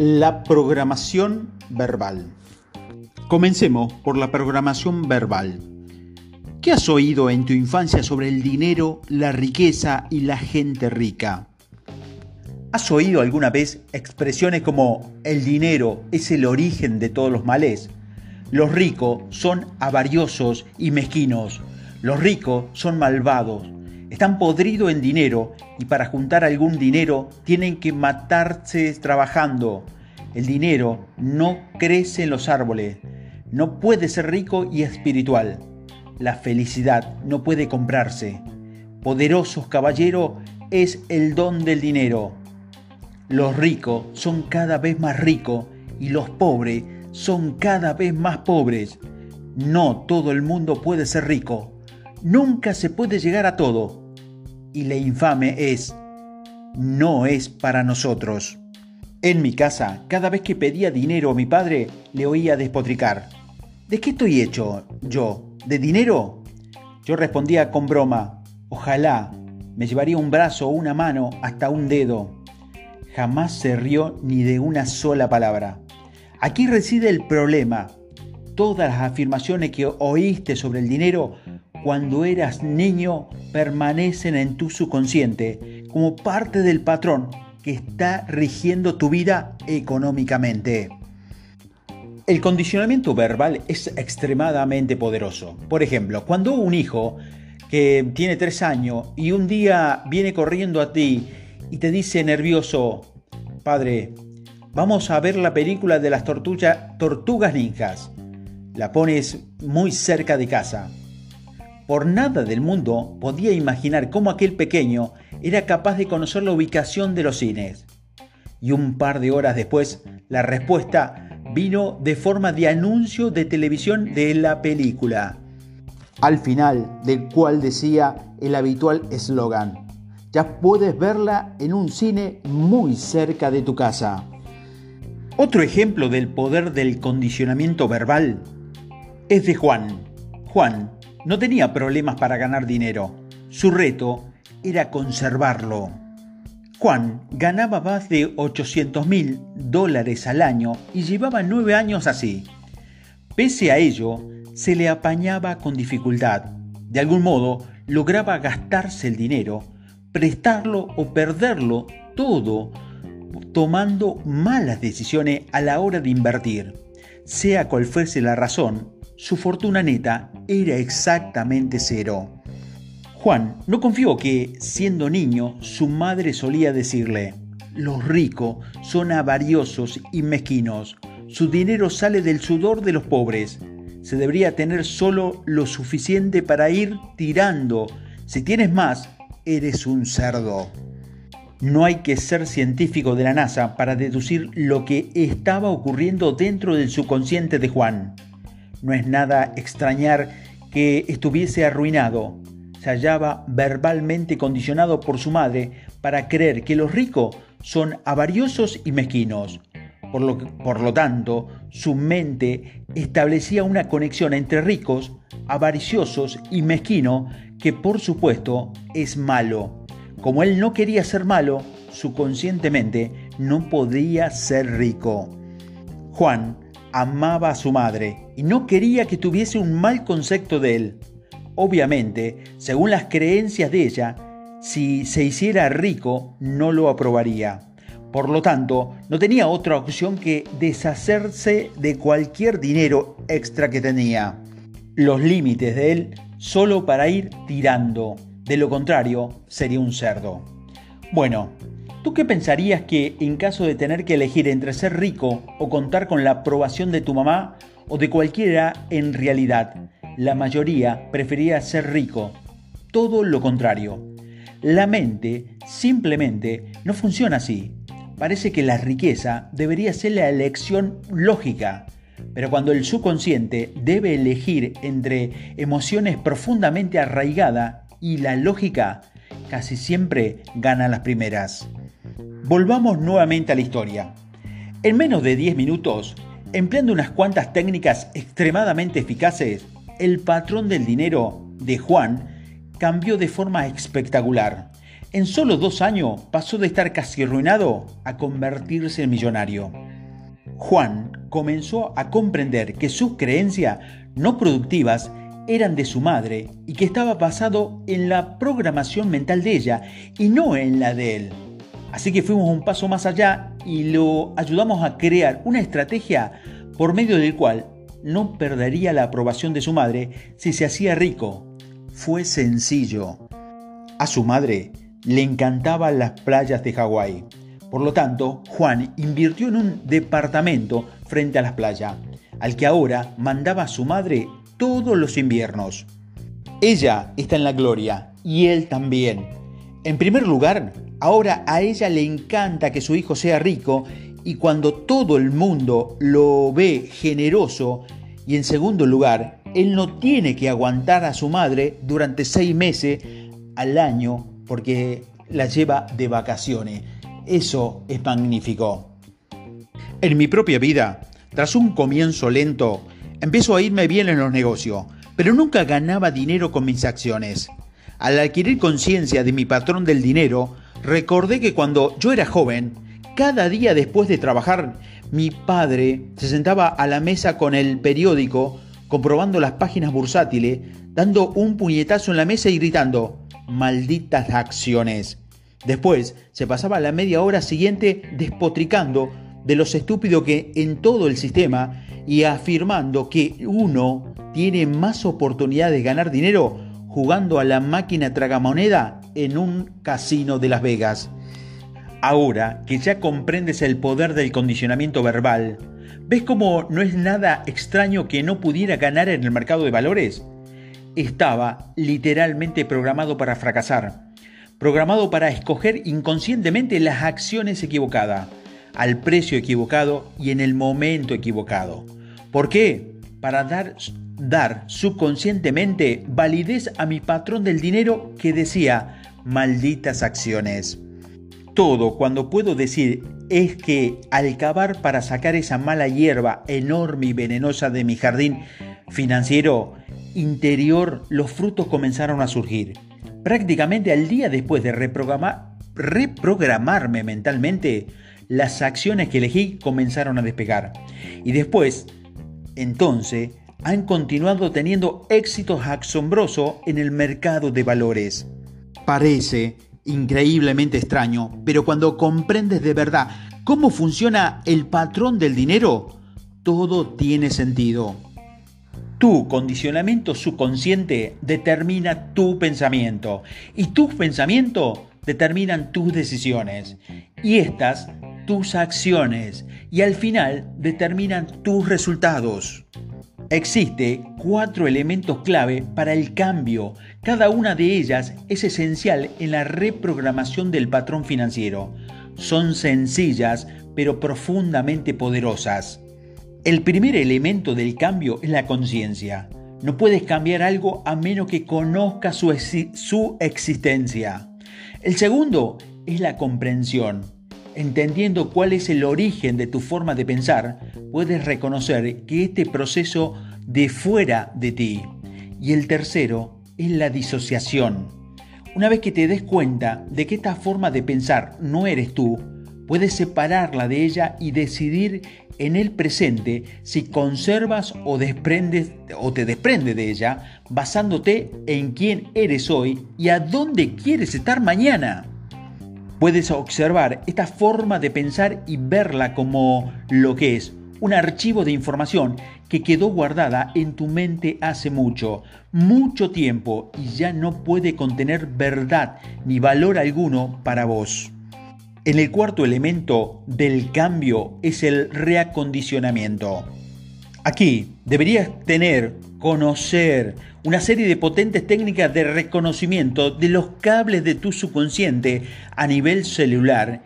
La programación verbal. Comencemos por la programación verbal. ¿Qué has oído en tu infancia sobre el dinero, la riqueza y la gente rica? ¿Has oído alguna vez expresiones como el dinero es el origen de todos los males? Los ricos son avariosos y mezquinos. Los ricos son malvados. Están podridos en dinero y para juntar algún dinero tienen que matarse trabajando. El dinero no crece en los árboles. No puede ser rico y espiritual. La felicidad no puede comprarse. Poderosos caballero es el don del dinero. Los ricos son cada vez más ricos y los pobres son cada vez más pobres. No todo el mundo puede ser rico. Nunca se puede llegar a todo. Y la infame es, no es para nosotros. En mi casa, cada vez que pedía dinero a mi padre, le oía despotricar. ¿De qué estoy hecho yo? ¿De dinero? Yo respondía con broma, ojalá me llevaría un brazo o una mano hasta un dedo. Jamás se rió ni de una sola palabra. Aquí reside el problema. Todas las afirmaciones que oíste sobre el dinero cuando eras niño permanecen en tu subconsciente como parte del patrón que está rigiendo tu vida económicamente. El condicionamiento verbal es extremadamente poderoso. Por ejemplo, cuando un hijo que tiene tres años y un día viene corriendo a ti y te dice nervioso, padre, vamos a ver la película de las tortugas ninjas. La pones muy cerca de casa. Por nada del mundo podía imaginar cómo aquel pequeño era capaz de conocer la ubicación de los cines. Y un par de horas después, la respuesta vino de forma de anuncio de televisión de la película. Al final del cual decía el habitual eslogan, ya puedes verla en un cine muy cerca de tu casa. Otro ejemplo del poder del condicionamiento verbal es de Juan. Juan no tenía problemas para ganar dinero. Su reto era conservarlo. Juan ganaba más de 800 mil dólares al año y llevaba nueve años así. Pese a ello, se le apañaba con dificultad. De algún modo, lograba gastarse el dinero, prestarlo o perderlo todo, tomando malas decisiones a la hora de invertir. Sea cual fuese la razón, su fortuna neta era exactamente cero. Juan no confió que, siendo niño, su madre solía decirle, los ricos son avariosos y mezquinos, su dinero sale del sudor de los pobres, se debería tener solo lo suficiente para ir tirando, si tienes más, eres un cerdo. No hay que ser científico de la NASA para deducir lo que estaba ocurriendo dentro del subconsciente de Juan. No es nada extrañar que estuviese arruinado. Se hallaba verbalmente condicionado por su madre para creer que los ricos son avariosos y mezquinos. Por lo, por lo tanto, su mente establecía una conexión entre ricos, avariciosos y mezquinos que por supuesto es malo. Como él no quería ser malo, subconscientemente no podía ser rico. Juan amaba a su madre y no quería que tuviese un mal concepto de él. Obviamente, según las creencias de ella, si se hiciera rico no lo aprobaría. Por lo tanto, no tenía otra opción que deshacerse de cualquier dinero extra que tenía. Los límites de él solo para ir tirando. De lo contrario, sería un cerdo. Bueno, ¿Tú qué pensarías que en caso de tener que elegir entre ser rico o contar con la aprobación de tu mamá o de cualquiera en realidad, la mayoría prefería ser rico? Todo lo contrario. La mente simplemente no funciona así. Parece que la riqueza debería ser la elección lógica, pero cuando el subconsciente debe elegir entre emociones profundamente arraigadas y la lógica, casi siempre gana las primeras. Volvamos nuevamente a la historia. En menos de 10 minutos, empleando unas cuantas técnicas extremadamente eficaces, el patrón del dinero de Juan cambió de forma espectacular. En solo dos años pasó de estar casi arruinado a convertirse en millonario. Juan comenzó a comprender que sus creencias no productivas eran de su madre y que estaba basado en la programación mental de ella y no en la de él. Así que fuimos un paso más allá y lo ayudamos a crear una estrategia por medio del cual no perdería la aprobación de su madre si se hacía rico. Fue sencillo. A su madre le encantaban las playas de Hawái. Por lo tanto, Juan invirtió en un departamento frente a las playas, al que ahora mandaba a su madre todos los inviernos. Ella está en la gloria y él también. En primer lugar, ahora a ella le encanta que su hijo sea rico y cuando todo el mundo lo ve generoso, y en segundo lugar, él no tiene que aguantar a su madre durante seis meses al año porque la lleva de vacaciones. Eso es magnífico. En mi propia vida, tras un comienzo lento, empiezo a irme bien en los negocios, pero nunca ganaba dinero con mis acciones. Al adquirir conciencia de mi patrón del dinero, recordé que cuando yo era joven, cada día después de trabajar, mi padre se sentaba a la mesa con el periódico, comprobando las páginas bursátiles, dando un puñetazo en la mesa y gritando, malditas acciones. Después se pasaba la media hora siguiente despotricando de los estúpidos que en todo el sistema y afirmando que uno tiene más oportunidad de ganar dinero jugando a la máquina tragamoneda en un casino de Las Vegas. Ahora que ya comprendes el poder del condicionamiento verbal, ¿ves cómo no es nada extraño que no pudiera ganar en el mercado de valores? Estaba literalmente programado para fracasar, programado para escoger inconscientemente las acciones equivocadas, al precio equivocado y en el momento equivocado. ¿Por qué? Para dar, dar subconscientemente validez a mi patrón del dinero que decía malditas acciones todo cuando puedo decir es que al cavar para sacar esa mala hierba enorme y venenosa de mi jardín financiero interior, los frutos comenzaron a surgir. Prácticamente al día después de reprogramar, reprogramarme mentalmente, las acciones que elegí comenzaron a despegar. Y después, entonces, han continuado teniendo éxitos asombrosos en el mercado de valores. Parece increíblemente extraño, pero cuando comprendes de verdad cómo funciona el patrón del dinero, todo tiene sentido. Tu condicionamiento subconsciente determina tu pensamiento y tus pensamientos determinan tus decisiones y estas tus acciones y al final determinan tus resultados. Existe cuatro elementos clave para el cambio. Cada una de ellas es esencial en la reprogramación del patrón financiero. Son sencillas pero profundamente poderosas. El primer elemento del cambio es la conciencia. No puedes cambiar algo a menos que conozcas su, su existencia. El segundo es la comprensión. Entendiendo cuál es el origen de tu forma de pensar, puedes reconocer que este proceso de fuera de ti. Y el tercero es la disociación. Una vez que te des cuenta de que esta forma de pensar no eres tú, puedes separarla de ella y decidir en el presente si conservas o desprendes o te desprende de ella, basándote en quién eres hoy y a dónde quieres estar mañana. Puedes observar esta forma de pensar y verla como lo que es, un archivo de información que quedó guardada en tu mente hace mucho, mucho tiempo y ya no puede contener verdad ni valor alguno para vos. En el cuarto elemento del cambio es el reacondicionamiento. Aquí deberías tener, conocer una serie de potentes técnicas de reconocimiento de los cables de tu subconsciente a nivel celular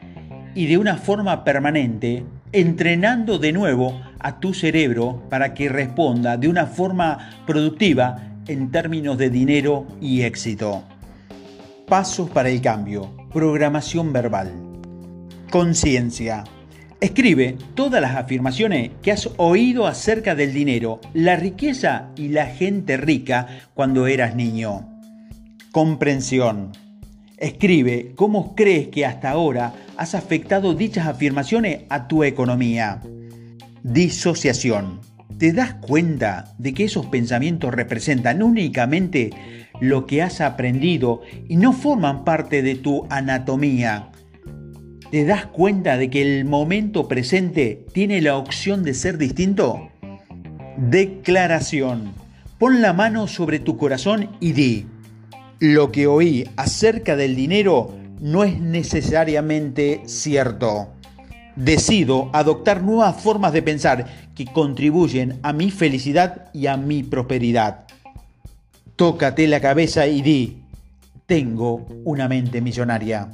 y de una forma permanente, entrenando de nuevo a tu cerebro para que responda de una forma productiva en términos de dinero y éxito. Pasos para el cambio. Programación verbal. Conciencia. Escribe todas las afirmaciones que has oído acerca del dinero, la riqueza y la gente rica cuando eras niño. Comprensión. Escribe cómo crees que hasta ahora has afectado dichas afirmaciones a tu economía. Disociación. ¿Te das cuenta de que esos pensamientos representan únicamente lo que has aprendido y no forman parte de tu anatomía? ¿Te das cuenta de que el momento presente tiene la opción de ser distinto? Declaración. Pon la mano sobre tu corazón y di, lo que oí acerca del dinero no es necesariamente cierto. Decido adoptar nuevas formas de pensar que contribuyen a mi felicidad y a mi prosperidad. Tócate la cabeza y di, tengo una mente millonaria.